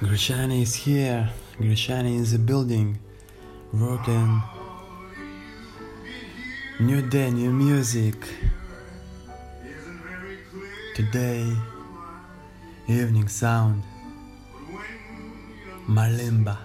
Grishani is here. Grishani in the building. working. New day, new music. Today, evening sound. Malimba.